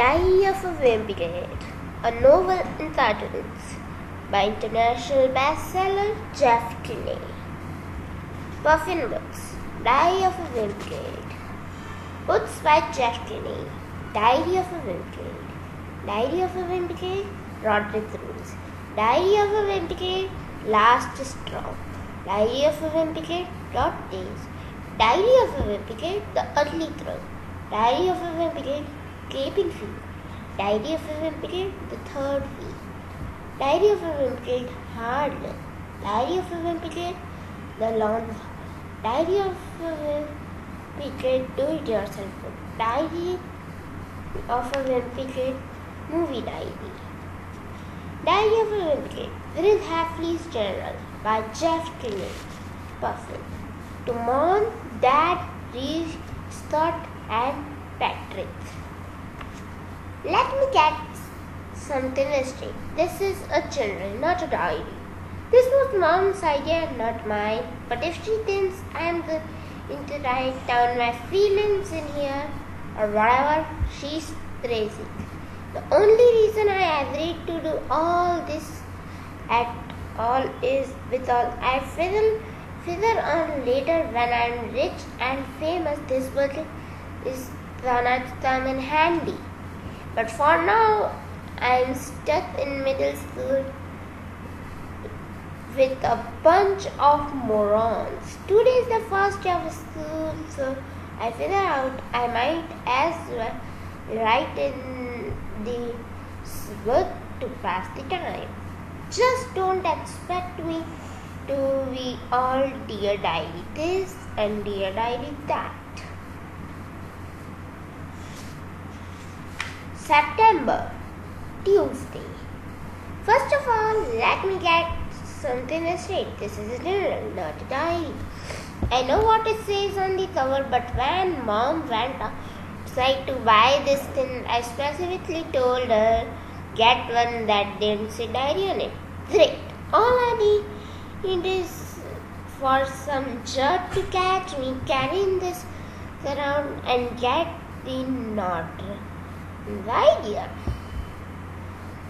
Diary of a Wimpy Kid, a novel in cartoons by international bestseller Jeff Kinney. Puffin Books, Diary of a Wimpy Kid. Books by Jeff Kinney. Diary of a Wimpy Kid. Diary of a Vampire, Rodrick Rules. Diary of a Wimpy Kid, Last Straw. Diary of a Vampire, Dog Days. Diary of a Wimpy Kid, The Ugly Truth. Diary of a Wimpy Kid, Cabin Fever. Diary of a Wimpy Kid, The Third Wheel. Diary of a Wimpy Kid, Hard Luck. Diary of a Wimpy Kid, The Lone Diary of a Wimpy Kid, Do It Yourself. Diary of a Wimpy Kid, Movie Diary. Diary of a Wimpy Kid, Will Heffley's General by Jeff Kinney. Puffin. To Mom, Dad, Reese, Scott, and Patrick. Let me get something straight. This is a journal, not a diary. This was mom's idea, not mine. But if she thinks I'm going to write down my feelings in here or whatever, she's crazy. The only reason I agreed to do all this at all is because I figure, figure on later when I'm rich and famous, this book is gonna come in handy. But for now, I'm stuck in middle school with a bunch of morons. Today is the first day of school, so I figure out I might as well write in the book to pass the time. Just don't expect me to be all dear diary this and dear diary that. September, Tuesday. First of all, let me get something straight. This is a journal, not a diary. I know what it says on the cover, but when mom went outside to buy this thing, I specifically told her get one that didn't say diary on it. Great. All I need is for some jerk to catch me carrying this around and get the knot idea.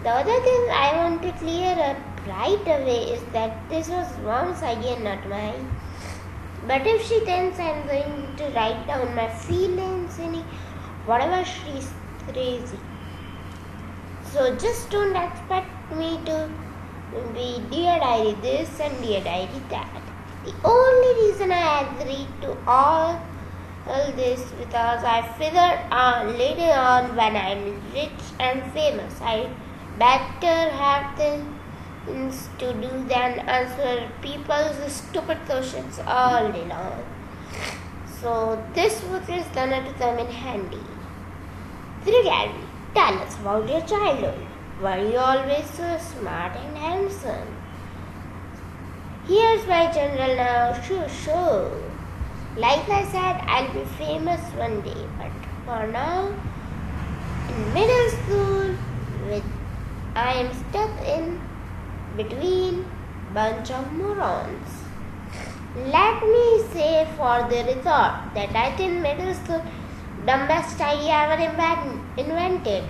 The other thing I want to clear up right away is that this was mom's idea, not mine. But if she thinks I'm going to write down my feelings in whatever, she's crazy. So just don't expect me to be dear diary this and dear diary that. The only reason I agreed to all all this because I figured uh, later on when I'm rich and famous, I better have things to do than answer people's stupid questions all day long. So this book is gonna come in handy. Dear tell us about your childhood. Were you always so smart and handsome? Here's my general now. Sure, sure. Like I said, I'll be famous one day, but for now, in middle school, with I am stuck in between bunch of morons. Let me say for the resort that I think middle school dumbest idea ever invented.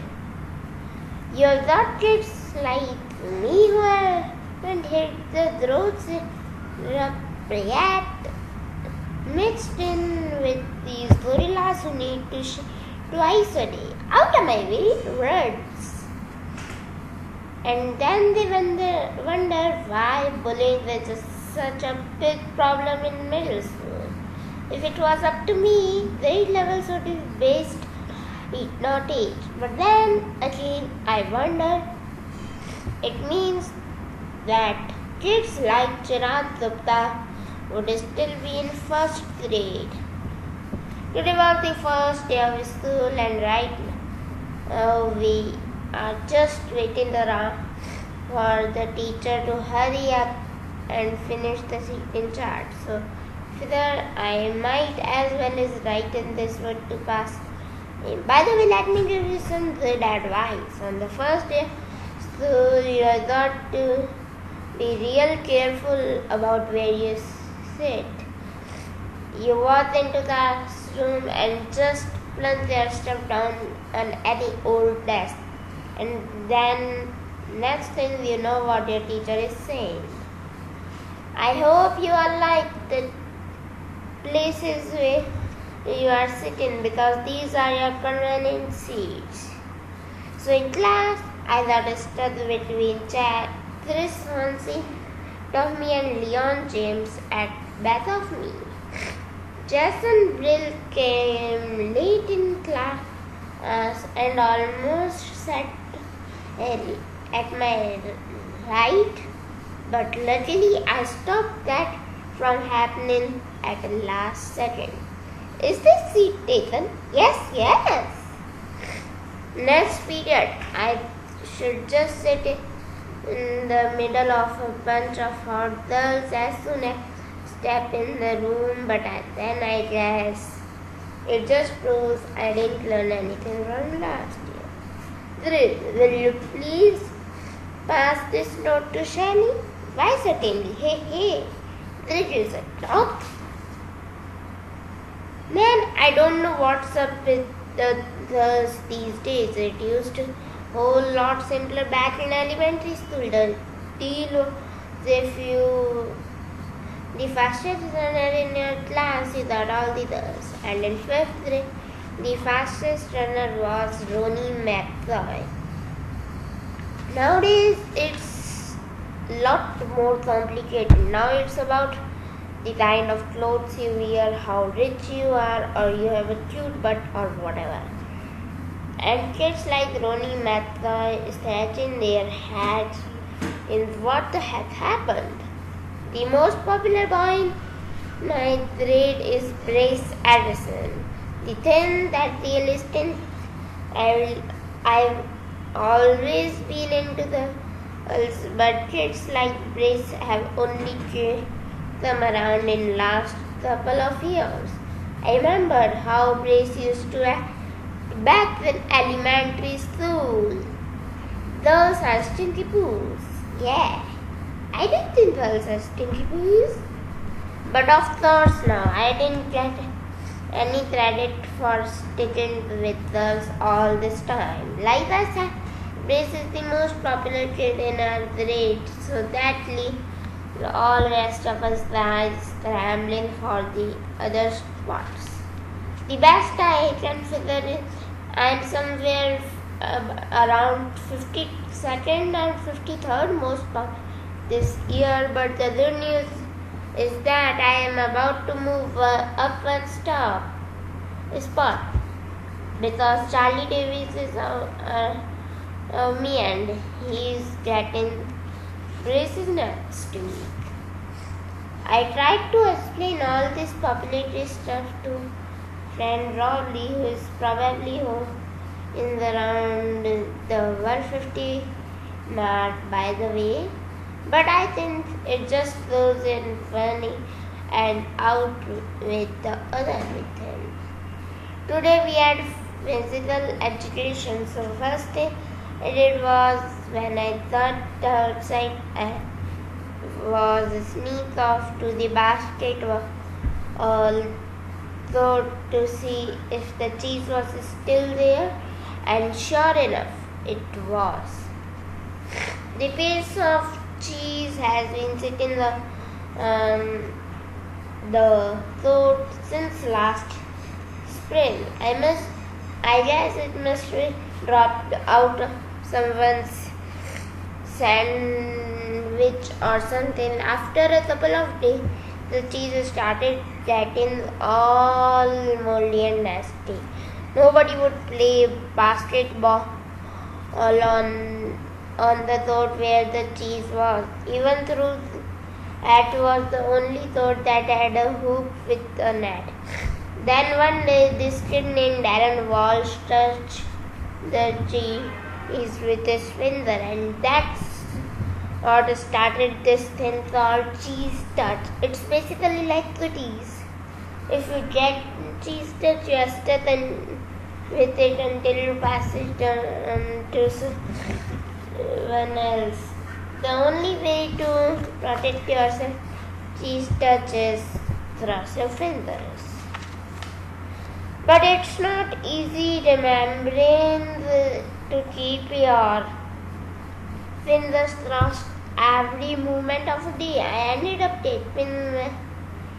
You've got kids like me who haven't hit the roads react mixed in with these gorillas who need to sh- twice a day. Out of my way, words. And then they wonder, wonder why bullying is such a big problem in middle school. If it was up to me, grade levels would be based it not age. But then again, I wonder. It means that kids like Chirag Gupta would still be in first grade. Today was the first day of school and right now uh, we are just waiting around for the teacher to hurry up and finish the seating chart. So further I might as well as write in this word to pass. By the way, let me give you some good advice. On the first day so you got to be real careful about you You walk into the classroom and just plunge their stuff down on any old desk. And then next thing you know what your teacher is saying. I hope you all like the places where you are sitting because these are your convenient seats. So in class, I a study between Chris Hosey, Tommy and Lionel James at back of me. Jason Brill came late in class uh, and almost sat at my right, but luckily I stopped that from happening at the last second. Is this seat taken? Yes, yes. Next period, I should just sit in the middle of a bunch of hot girls as soon as step in the room, but then I guess it just proves I didn't learn anything from last year. Will you please pass this note to Shari? Why certainly? Hey, hey, there is a dog. Man, I don't know what's up with the, the these days. It used to whole lot simpler back in elementary school. The deal if you the fastest runner in your class is the others. And in fifth grade, the fastest runner was Ronnie McCoy. Nowadays, it's lot more complicated. Now it's about the kind of clothes you wear, how rich you are, or you have a cute butt, or whatever. And kids like Ronnie McCoy scratching their heads in what the heck happened. The most popular boy in my grade is Bryce Anderson. The thing that realistic I I've always been into the but kids like Bryce have only come around in last couple of years. I remember how Bryce used to act back in elementary school. Those are stinky poos. Yeah. I didn't think girls are stinky boys. But of course now, I didn't get any credit for sticking with girls all this time. Like I said, Bryce is the most popular kid in our grade, so that leaves all rest of us guys scrambling for the other spots. The best I can figure is I'm somewhere uh, around 52nd and 53rd most popular this year, but the good news is that I am about to move uh, up one stop spot because Charlie Davis is uh, uh, uh, me and he's getting braces next week. I tried to explain all this popularity stuff to friend Rowley, who is probably home in the round the 150 mark by the way but I think it just goes in funny and out with the other with. Today we had physical education, so first thing I did was when I thought outside I was a sneak off to the basketball uh, so to see if the cheese was still there and sure enough it was. The pace of cheese has been sitting the um, the throat since last spring. I must, I guess it must be dropped out of someone's sandwich or something. After a couple of days, the cheese started getting all moldy and nasty. Nobody would play basketball on on the thought where the cheese was. Even though that was the only thought that had a hoop with a net. Then one day, this kid named Darren Walsh touched the cheese with his finger, and that's what started this thing called cheese touch. It's basically like cookies. If you get cheese touch, you are stuck with it until you pass it on to one else. The only way to protect yourself cheese touches cross your fingers. But it's not easy remembering the, to keep your fingers crossed every moment of the day. I ended up taping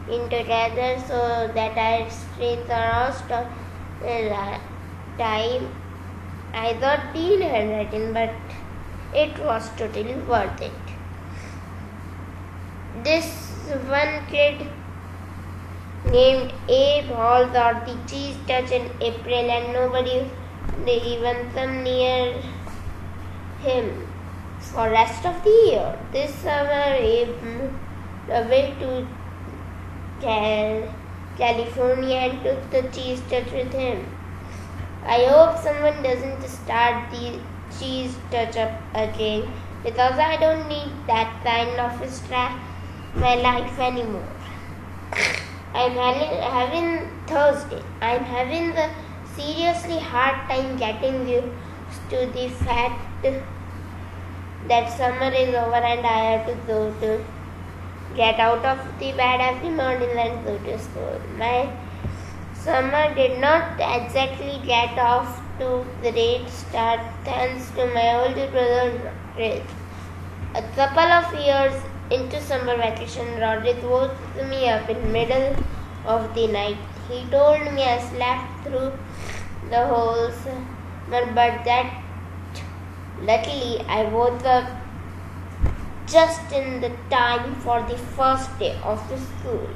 in together so that I straight around uh, time. I thought Dean handwriting, but it was totally worth it. This one kid named Abe Hall thought the cheese touch in April and nobody even come near him for rest of the year. This summer Abe away to California and took the cheese touch with him. I hope someone doesn't start the cheese touch up again because I don't need that kind of stress in my life anymore. I'm having Thursday. I'm having the seriously hard time getting used to the fact that summer is over and I have to go to get out of the bed every morning and go to school. My summer did not exactly get off to the great start thanks to my older brother Chris. A couple of years into summer vacation, Rodrick woke me up in middle of the night. He told me I slept through the summer, but that luckily I woke up just in the time for the first day of the school.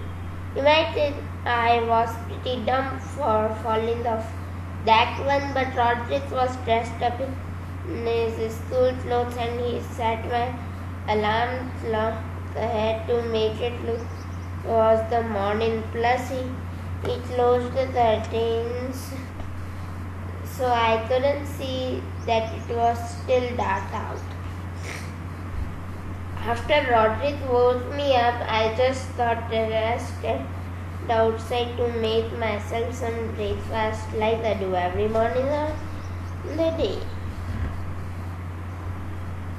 You might think I was pretty dumb for falling off that one, but Rodrick was dressed up in his school clothes and he sat my alarm clock ahead to make it look was the morning plus he, he closed the curtains so I couldn't see that it was still dark out. After Rodrick woke me up, I just thought to rest outside to make myself some breakfast like I do every morning of the day.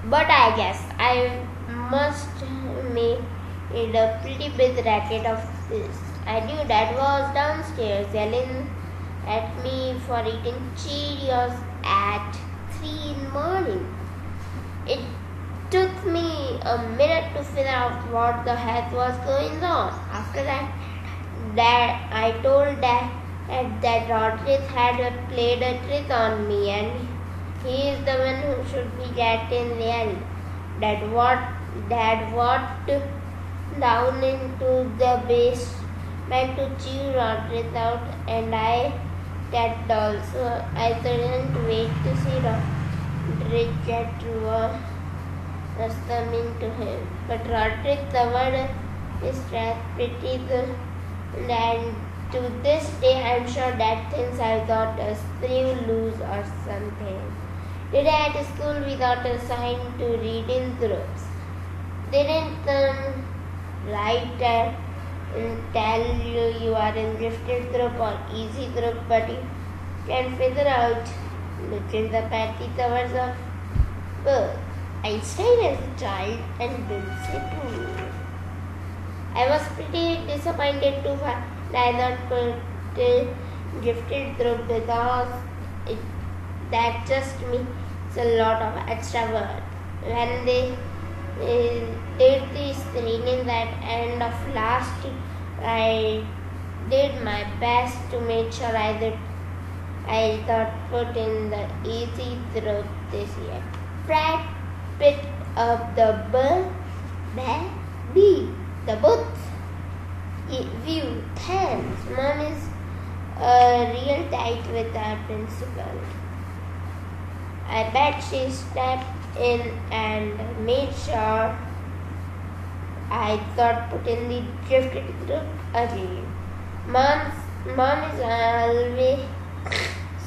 But I guess I must make a pretty big racket of this. I knew Dad was downstairs yelling at me for eating Cheerios at 3 in the morning. It took me a minute to figure out what the heck was going on. After that, Dad, I told Dad that Rodrick had played a trick on me and he is the one who should be getting yelled. That what Dad walked down into the base basement to chew Rodrick out, and I that also I couldn't wait to see Rodrick get was coming to him. But Rodrick covered his tracks pretty good, and to this day I'm sure that things I got a screw loose or something. I at school without a sign to read in groups. Didn't right and tell you you are in gifted group or easy group, but you can figure out looking the patty covers of book. I stayed as a child and say poo. I was pretty disappointed to find put gifted group because it that just means a lot of extra work. When they uh, did the screening at end of last I did my best to make sure I did I got put in the easy through this year. Fred picked up the bill, B, the books. View, thanks. Mom is uh, real tight with our principal. I bet she stepped in and made sure I got put in the gifted group again. Mom's, mom is always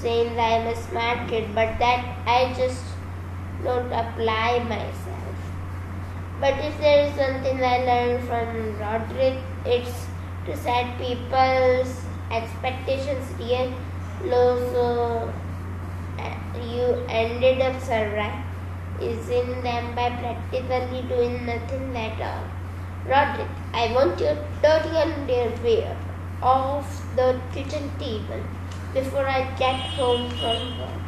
saying that I'm a smart kid, but that I just don't apply myself. But if there is something I learned from Rodrick, it's to set people's expectations real low so uh, you ended up surprising them by practically doing nothing at all. Rodrick, I want your dirty underwear off the kitchen table. before I get home from work.